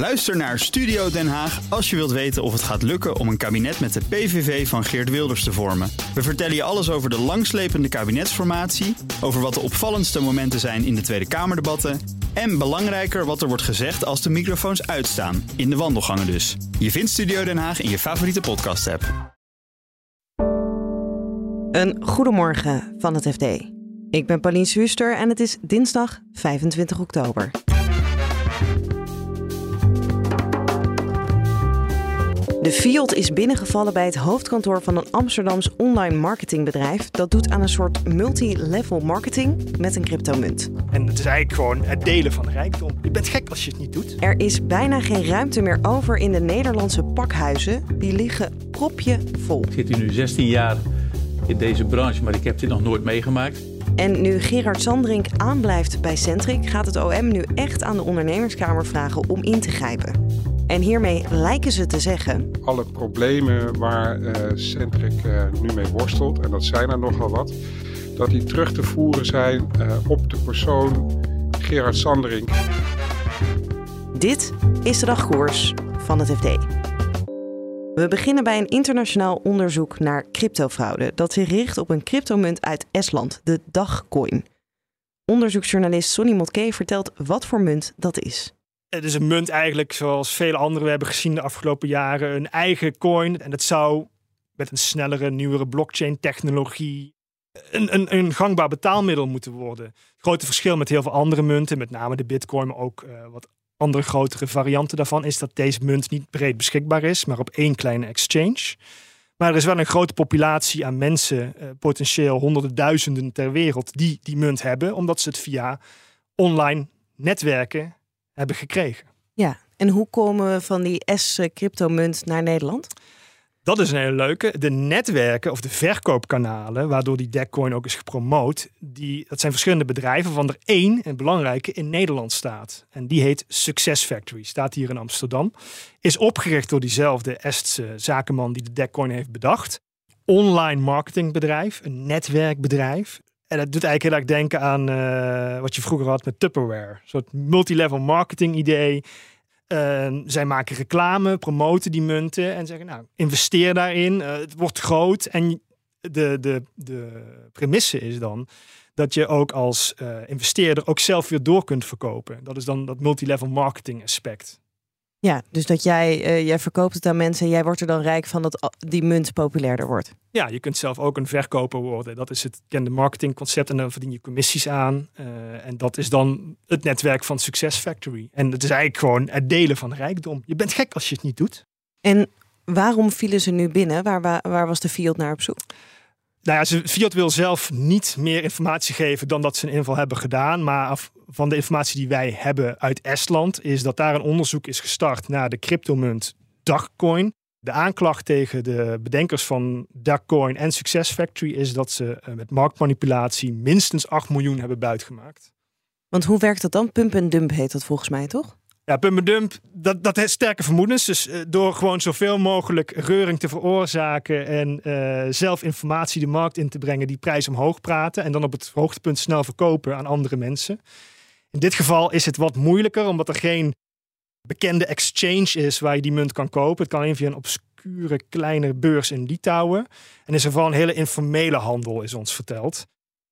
Luister naar Studio Den Haag als je wilt weten of het gaat lukken om een kabinet met de PVV van Geert Wilders te vormen. We vertellen je alles over de langslepende kabinetsformatie, over wat de opvallendste momenten zijn in de Tweede Kamerdebatten en belangrijker wat er wordt gezegd als de microfoons uitstaan, in de wandelgangen dus. Je vindt Studio Den Haag in je favoriete podcast-app. Een goedemorgen van het FD. Ik ben Pauline Swuster en het is dinsdag 25 oktober. De Fiat is binnengevallen bij het hoofdkantoor van een Amsterdams online marketingbedrijf. Dat doet aan een soort multi-level marketing met een cryptomunt. En het is eigenlijk gewoon het delen van rijkdom. Je bent gek als je het niet doet. Er is bijna geen ruimte meer over in de Nederlandse pakhuizen. Die liggen propje vol. Ik zit hier nu 16 jaar in deze branche, maar ik heb dit nog nooit meegemaakt. En nu Gerard Sandrink aanblijft bij Centric, gaat het OM nu echt aan de ondernemerskamer vragen om in te grijpen. En hiermee lijken ze te zeggen. Alle problemen waar uh, Centric uh, nu mee worstelt, en dat zijn er nogal wat, dat die terug te voeren zijn uh, op de persoon Gerard Sanderink. Dit is de dagkoers van het FD. We beginnen bij een internationaal onderzoek naar cryptofraude dat zich richt op een cryptomunt uit Estland, de Dagcoin. Onderzoeksjournalist Sonny Motke vertelt wat voor munt dat is. Het is een munt eigenlijk, zoals vele andere we hebben gezien de afgelopen jaren, een eigen coin. En dat zou met een snellere, nieuwere blockchain-technologie een, een, een, gangbaar betaalmiddel moeten worden. Het grote verschil met heel veel andere munten, met name de bitcoin, maar ook uh, wat andere grotere varianten daarvan, is dat deze munt niet breed beschikbaar is, maar op één kleine exchange. Maar er is wel een grote populatie aan mensen, uh, potentieel honderden duizenden ter wereld, die die munt hebben, omdat ze het via online netwerken hebben gekregen. Ja, en hoe komen we van die S-cryptomunt naar Nederland? Dat is een hele leuke. De netwerken of de verkoopkanalen, waardoor die Deckcoin ook is gepromoot, die, dat zijn verschillende bedrijven, van er één, een belangrijke, in Nederland staat. En die heet Success Factory, staat hier in Amsterdam. Is opgericht door diezelfde Estse zakenman die de Deckcoin heeft bedacht. Online marketingbedrijf, een netwerkbedrijf. En dat doet eigenlijk heel erg denken aan uh, wat je vroeger had met Tupperware. Een soort multilevel marketing idee. Zij maken reclame, promoten die munten en zeggen, nou, investeer daarin. Uh, het wordt groot. En de, de, de premisse is dan dat je ook als investeerder ook zelf weer door kunt verkopen. Dat is dan dat multilevel marketing aspect. Ja, dus dat jij, uh, jij verkoopt het aan mensen en jij wordt er dan rijk van dat die munt populairder wordt. Ja, je kunt zelf ook een verkoper worden. Dat is het bekende marketingconcept en dan verdien je commissies aan. Uh, en dat is dan het netwerk van Success Factory. En het is eigenlijk gewoon het delen van rijkdom. Je bent gek als je het niet doet. En waarom vielen ze nu binnen? Waar, waar, waar was de field naar op zoek? Nou ja, Fiat wil zelf niet meer informatie geven dan dat ze een inval hebben gedaan. Maar van de informatie die wij hebben uit Estland, is dat daar een onderzoek is gestart naar de cryptomunt Dagcoin. De aanklacht tegen de bedenkers van Dagcoin en Success Factory is dat ze eh, met marktmanipulatie minstens 8 miljoen hebben buitgemaakt. Want hoe werkt dat dan? Pump en dump heet dat volgens mij, toch? Ja, dump, dat, dat heeft sterke vermoedens. Dus uh, door gewoon zoveel mogelijk reuring te veroorzaken en uh, zelf informatie de markt in te brengen, die prijs omhoog praten en dan op het hoogtepunt snel verkopen aan andere mensen. In dit geval is het wat moeilijker, omdat er geen bekende exchange is waar je die munt kan kopen. Het kan alleen via een obscure kleine beurs in Litouwen. En is er vooral een hele informele handel, is ons verteld.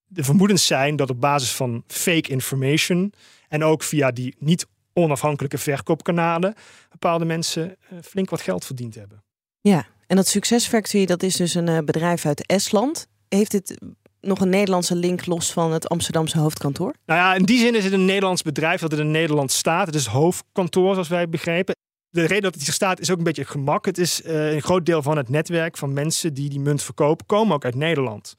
De vermoedens zijn dat op basis van fake information en ook via die niet onafhankelijke verkoopkanalen bepaalde mensen uh, flink wat geld verdiend hebben. Ja, en dat Success Factory, dat is dus een uh, bedrijf uit Estland. Heeft dit nog een Nederlandse link los van het Amsterdamse hoofdkantoor? Nou ja, in die zin is het een Nederlands bedrijf dat in Nederland staat. Het is hoofdkantoor, zoals wij begrepen. De reden dat het hier staat is ook een beetje gemak. Het is uh, een groot deel van het netwerk van mensen die die munt verkopen, komen ook uit Nederland.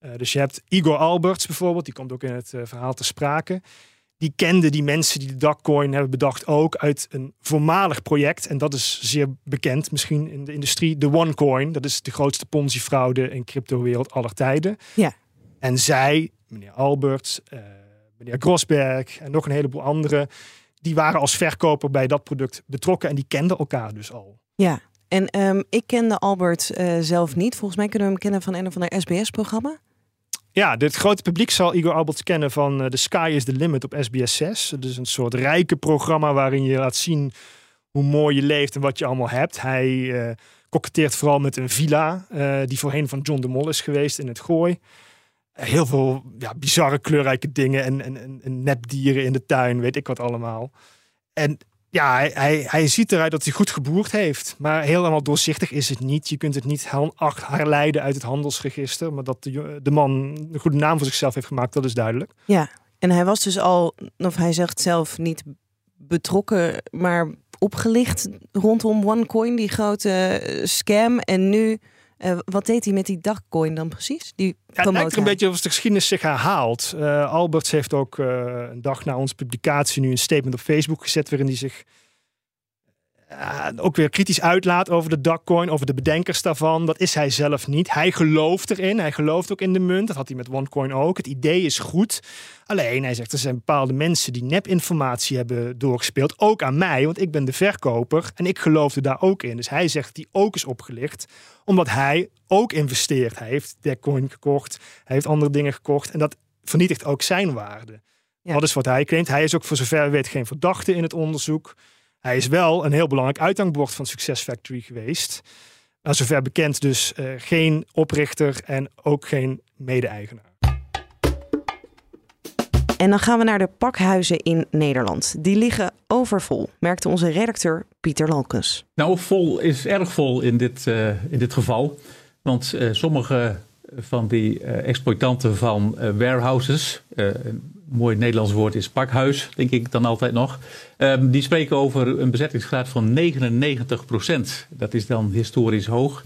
Uh, dus je hebt Igor Alberts bijvoorbeeld, die komt ook in het uh, verhaal te sprake. Die kende die mensen die de Dagcoin hebben bedacht ook uit een voormalig project. En dat is zeer bekend misschien in de industrie. De OneCoin, dat is de grootste ponzi-fraude in crypto-wereld aller tijden. Ja. En zij, meneer Alberts, uh, meneer Grosberg en nog een heleboel anderen, die waren als verkoper bij dat product betrokken en die kenden elkaar dus al. Ja, en um, ik kende Albert uh, zelf niet. Volgens mij kunnen we hem kennen van een of ander SBS-programma. Ja, het grote publiek zal Igor Alberts kennen van uh, The Sky is the Limit op SBS 6. Dus een soort rijke programma waarin je laat zien hoe mooi je leeft en wat je allemaal hebt. Hij uh, vooral met een villa uh, die voorheen van John de Mol is geweest in het Gooi. Heel veel ja, bizarre kleurrijke dingen en, en, en nepdieren in de tuin, weet ik wat allemaal. En ja, hij, hij, ziet eruit dat hij goed geboerd heeft. Maar helemaal doorzichtig is het niet. Je kunt het niet herleiden uit het handelsregister. Maar dat de, de man een goede naam voor zichzelf heeft gemaakt, dat is duidelijk. Ja, en hij was dus al, of hij zegt zelf niet betrokken, maar opgelicht rondom OneCoin, die grote eh, scam. En nu uh, wat deed hij met die dagcoin dan precies? Die ja, het lijkt er een beetje of de geschiedenis zich herhaalt. Uh, Alberts heeft ook uh, een dag na onze publicatie nu een statement op Facebook gezet waarin hij zich ook weer kritisch uitlaat over de Dagcoin, over de bedenkers daarvan. Dat is hij zelf niet. Hij gelooft erin. Hij gelooft ook in de munt. Dat had hij met OneCoin ook. Het idee is goed. Alleen, hij zegt, er zijn bepaalde mensen die nepinformatie hebben doorgespeeld. Ook aan mij, want ik ben de verkoper. En ik geloofde daar ook in. Dus hij zegt hij ook is opgelicht. Omdat hij ook investeert. Hij heeft Dagcoin gekocht. Hij heeft andere dingen gekocht. En dat vernietigt ook zijn waarde. Ja. Dat is wat hij claimt. Hij is ook voor zover we weten geen verdachte in het onderzoek. Hij is wel een heel belangrijk uithangbord van Success Factory geweest. Maar zover bekend dus uh, geen oprichter en ook geen mede-eigenaar. En dan gaan we naar de pakhuizen in Nederland. Die liggen overvol, merkte onze redacteur Pieter Lalkens. Nou, vol is erg vol in dit, uh, in dit geval. Want uh, sommige van die exploitanten van warehouses, mooi Nederlands woord is pakhuis, denk ik dan altijd nog. Um, die spreken over een bezettingsgraad van 99 procent. Dat is dan historisch hoog.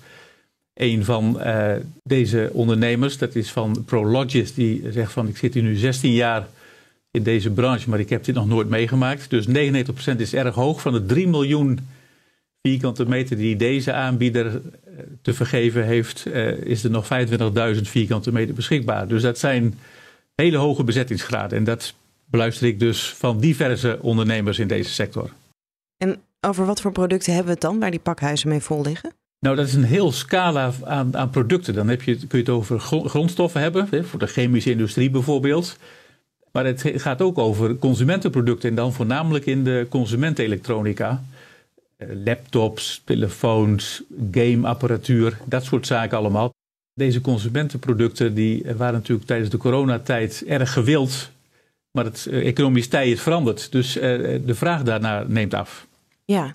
Een van uh, deze ondernemers, dat is van Prologis, die zegt van ik zit hier nu 16 jaar in deze branche, maar ik heb dit nog nooit meegemaakt. Dus 99 procent is erg hoog. Van de 3 miljoen vierkante meter die deze aanbieder eh, te vergeven heeft, uh, is er nog 25.000 vierkante meter beschikbaar. Dus dat zijn hele hoge bezettingsgraden. En dat beluister ik dus van diverse ondernemers in deze sector. En over wat voor producten hebben we het dan waar die pakhuizen mee vol liggen? Nou, dat is een heel scala aan, aan producten. Dan heb je, kun je het over grondstoffen hebben, hè, voor de chemische industrie bijvoorbeeld. Maar het gaat ook over consumentenproducten en dan voornamelijk in de consumentenelektronica. Eh, laptops, telefoons, gameapparatuur, dat soort zaken allemaal. Deze consumentenproducten die waren natuurlijk tijdens de coronatijd erg gewild. Maar het uh, economisch tij is veranderd. Dus uh, de vraag daarna neemt af. Ja,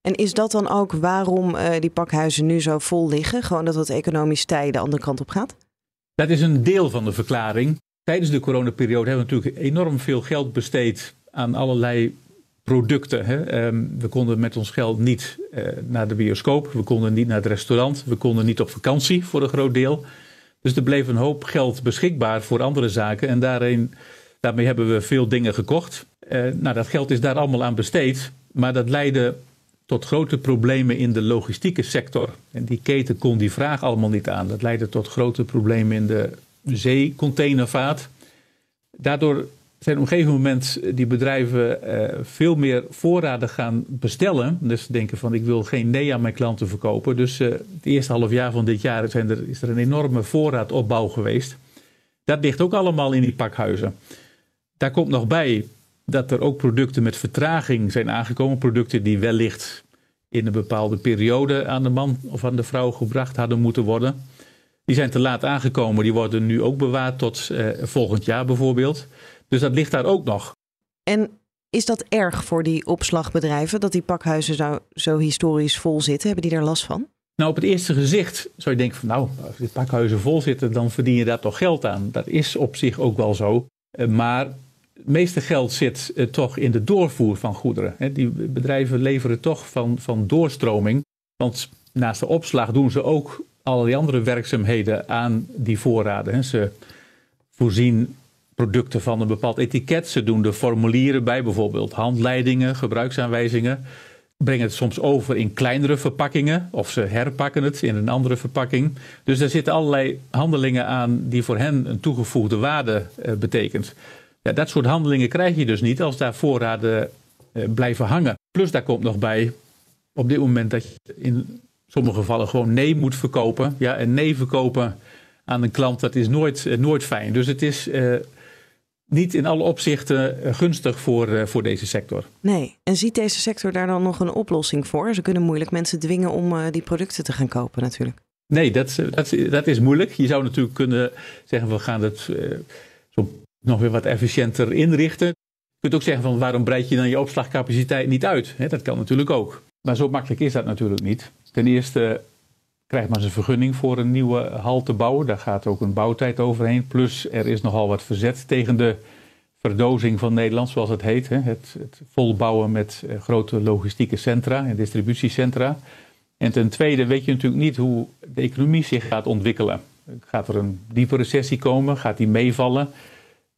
en is dat dan ook waarom die pakhuizen nu zo vol liggen? Gewoon dat het economisch tij de andere kant op gaat? Dat is een deel van de verklaring. Tijdens de coronaperiode hebben we natuurlijk enorm veel geld besteed aan allerlei producten. Hè. Um, we konden met ons geld niet uh, naar de bioscoop, we konden niet naar het restaurant, we konden niet op vakantie voor een groot deel. Dus er bleef een hoop geld beschikbaar voor andere zaken en daarin, daarmee hebben we veel dingen gekocht. Uh, nou, dat geld is daar allemaal aan besteed, maar dat leidde tot grote problemen in de logistieke sector. En die keten kon die vraag allemaal niet aan. Dat leidde tot grote problemen in de zeecontainervaart. Daardoor zijn op een gegeven moment die bedrijven uh, veel meer voorraden gaan bestellen. Dus denken van ik wil geen nee aan mijn klanten verkopen. Dus uh, het eerste half jaar van dit jaar zijn er, is er een enorme voorraadopbouw geweest. Dat ligt ook allemaal in die pakhuizen. Daar komt nog bij dat er ook producten met vertraging zijn aangekomen. Producten die wellicht in een bepaalde periode aan de man of aan de vrouw gebracht hadden moeten worden. Die zijn te laat aangekomen. Die worden nu ook bewaard tot volgend jaar bijvoorbeeld. Dus dat ligt daar ook nog. En is dat erg voor die opslagbedrijven dat die pakhuizen zo, zo historisch vol zitten? Hebben die daar last van? Nou, op het eerste gezicht zou je denken van nou, als die pakhuizen vol zitten, dan verdien je daar toch geld aan. Dat is op zich ook wel zo. Eh, maar het meeste geld zit uh, toch in de doorvoer van goederen. Die bedrijven leveren toch van, van doorstroming. Want naast de opslag doen ze ook allerlei andere werkzaamheden aan die voorraden. Ze voorzien producten van een bepaald etiket. Ze doen de formulieren bij, bijvoorbeeld handleidingen, gebruiksaanwijzingen. Brengen het soms over in kleinere verpakkingen of ze herpakken het in een andere verpakking. Dus er zitten allerlei handelingen aan die voor hen een toegevoegde waarde uh, betekent. Ja, dat soort handelingen krijg je dus niet als daar voorraden uh, blijven hangen. Plus daar komt nog bij op dit moment dat je in sommige gevallen gewoon nee moet verkopen. Ja, en nee verkopen aan een klant, dat is nooit, nooit fijn. Dus het is niet in alle opzichten gunstig voor, voor deze sector. Nee, en ziet deze sector daar dan nog een oplossing voor? Ze kunnen moeilijk mensen dwingen om die producten te gaan kopen natuurlijk. Nee, dat, dat, dat is moeilijk. Je zou natuurlijk kunnen zeggen, we gaan het zo nog weer wat efficiënter inrichten. Je kunt ook zeggen van waarom breid je dan je opslagcapaciteit niet uit? dat kan natuurlijk ook. Maar zo makkelijk is dat natuurlijk niet. Ten eerste krijgt men een vergunning voor een nieuwe hal te bouwen. Daar gaat ook een bouwtijd overheen. Plus er is nogal wat verzet tegen de verdozing van Nederland, zoals het heet. Het, het volbouwen met eh, grote logistieke centra en distributiecentra. En ten tweede weet je natuurlijk niet hoe de economie zich gaat ontwikkelen. Gaat er een diepe recessie komen? Gaat die meevallen?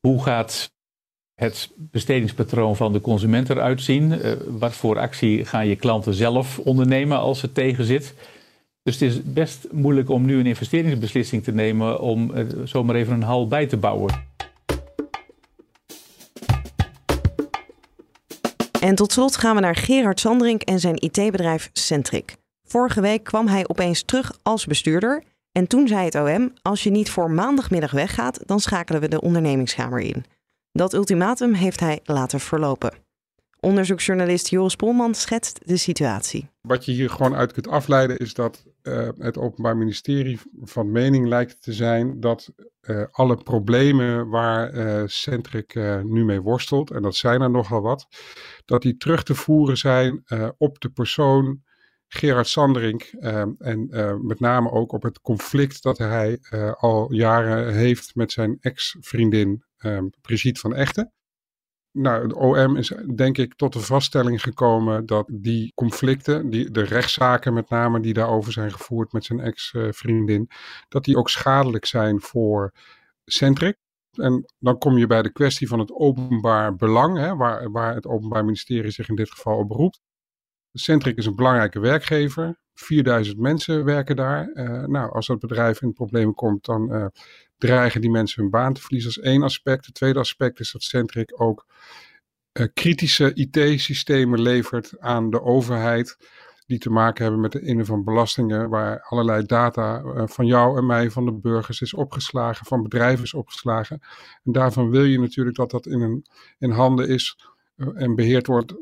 Hoe gaat het bestedingspatroon van de consument eruit zien? Uh, wat voor actie gaan je klanten zelf ondernemen als het tegenzit? Dus het is best moeilijk om nu een investeringsbeslissing te nemen om zomaar even een hal bij te bouwen. En tot slot gaan we naar Gerard Sandrink en zijn IT-bedrijf Centric. Vorige week kwam hij opeens terug als bestuurder. En toen zei het OM: als je niet voor maandagmiddag weggaat, dan schakelen we de ondernemingskamer in. Dat ultimatum heeft hij laten verlopen. Onderzoeksjournalist Joris Polman schetst de situatie. Wat je hier gewoon uit kunt afleiden is dat uh, het Openbaar Ministerie van mening lijkt te zijn dat uh, alle problemen waar uh, Centric nu mee worstelt, en dat zijn er nogal wat, dat die terug te voeren zijn op de persoon Gerard Sanderink en met name ook op het conflict dat hij al jaren heeft met zijn ex-vriendin Brigitte van Echten nou, het OM is denk ik tot de vaststelling gekomen dat die conflicten, die, de rechtszaken met name die daarover zijn gevoerd met zijn ex-vriendin, dat die ook schadelijk zijn voor Centric. En dan kom je bij de kwestie van het openbaar belang, hè, waar, waar het Openbaar Ministerie zich in dit geval op beroept. Centric is een belangrijke werkgever. 4000 mensen werken daar. Uh, nou, als dat bedrijf in problemen komt, dan uh, dreigen die mensen hun baan te verliezen. Dat is één aspect. Het tweede aspect is dat Centric ook uh, kritische IT-systemen levert aan de overheid. Die te maken hebben met de innen van belastingen, waar allerlei data van jou en mij, van de burgers, is opgeslagen, van bedrijven is opgeslagen. En daarvan wil je natuurlijk dat dat in, een, in handen is en beheerd wordt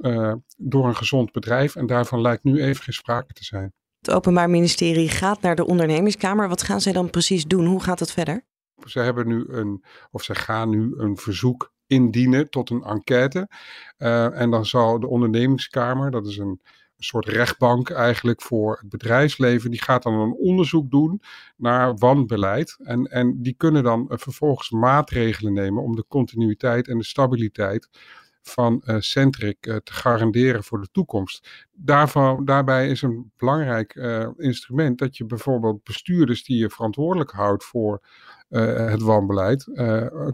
door een gezond bedrijf. En daarvan lijkt nu even geen sprake te zijn. Het Openbaar Ministerie gaat naar de ondernemingskamer. Wat gaan zij dan precies doen? Hoe gaat het verder? Ze hebben nu een, of ze gaan nu een verzoek indienen tot een enquête. Uh, en dan zal de ondernemingskamer, dat is een, een soort rechtbank eigenlijk voor het bedrijfsleven, die gaat dan een onderzoek doen naar wanbeleid. En, en die kunnen dan vervolgens maatregelen nemen om de continuïteit en de stabiliteit van uh, Centric uh, te garanderen voor de toekomst. Daarvan, daarbij is een belangrijk uh, instrument dat je bijvoorbeeld bestuurders die je verantwoordelijk houdt voor het wanbeleid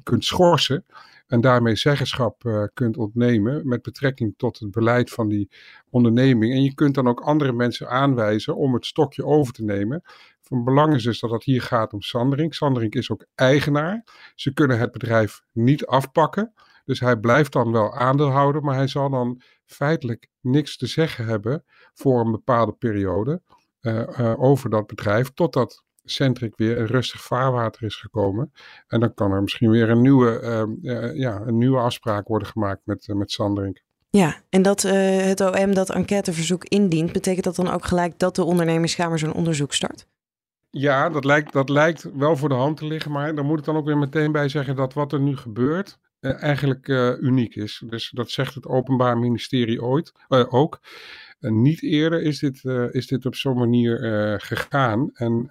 kunt schorsen. En daarmee zeggenschap kunt ontnemen met betrekking tot het beleid van die onderneming. En je kunt dan ook andere mensen aanwijzen om het stokje over te nemen. Van belang is dus dat het hier gaat om Sanderink. Sanderink is ook eigenaar. Ze kunnen het bedrijf niet afpakken. Dus hij blijft dan wel aandeelhouder, maar hij zal dan feitelijk niks te zeggen hebben voor een bepaalde periode uh, uh, over dat bedrijf, totdat Centric weer een rustig vaarwater is gekomen. En dan kan er misschien weer een nieuwe, uh, ja, een nieuwe afspraak worden gemaakt met, met Sanderink. Ja, en dat het OM dat enquêteverzoek indient, betekent dat dan ook gelijk dat de ondernemingskamer zo'n onderzoek start? Ja, dat lijkt, dat lijkt wel voor de hand te liggen, maar daar moet ik dan ook weer meteen bij zeggen dat wat er nu gebeurt, uh, eigenlijk uh, uniek is. Dus dat zegt het Openbaar Ministerie ooit, uh, ook. niet eerder is dit, is dit op zo'n manier gegaan. En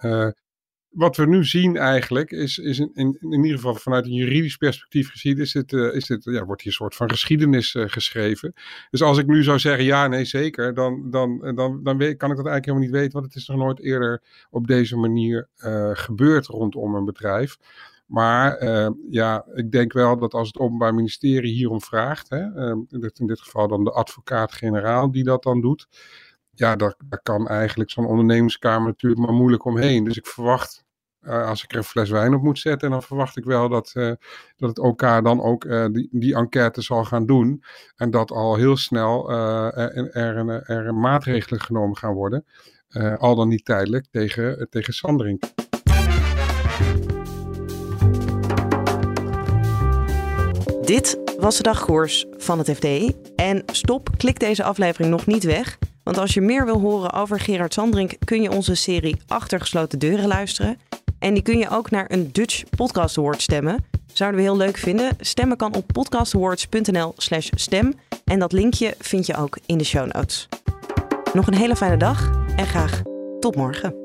wat we nu zien eigenlijk, is, is in, in, in, ieder geval vanuit een juridisch perspectief gezien, is dit, is dit, ja, wordt hier een soort van geschiedenis geschreven. Dus als ik nu zou zeggen, ja, nee, zeker, dan, dan, dan, dan weet, kan ik dat eigenlijk helemaal niet weten, want het is nog nooit eerder op deze manier gebeurd rondom een bedrijf. Maar uh, ja, ik denk wel dat als het Openbaar Ministerie hierom vraagt, hè, uh, in dit geval dan de advocaat-generaal die dat dan doet, ja, daar, daar kan eigenlijk zo'n ondernemingskamer natuurlijk maar moeilijk omheen. Dus ik verwacht, uh, als ik er een fles wijn op moet zetten, dan verwacht ik wel dat, dat het OK dan ook die, die enquête zal gaan doen. En dat al heel snel er, er, er, maatregelen genomen gaan worden, al dan niet tijdelijk, tegen, tegen Sanderink. Dit was de dagkoers van het FD. En stop, klik deze aflevering nog niet weg. Want als je meer wil horen over Gerard Sandrink, kun je onze serie Achter gesloten deuren luisteren. En die kun je ook naar een Dutch Podcast Award stemmen. Zouden we heel leuk vinden. Stemmen kan op podcastawards.nl slash stem. En dat linkje vind je ook in de show notes. Nog een hele fijne dag en graag tot morgen.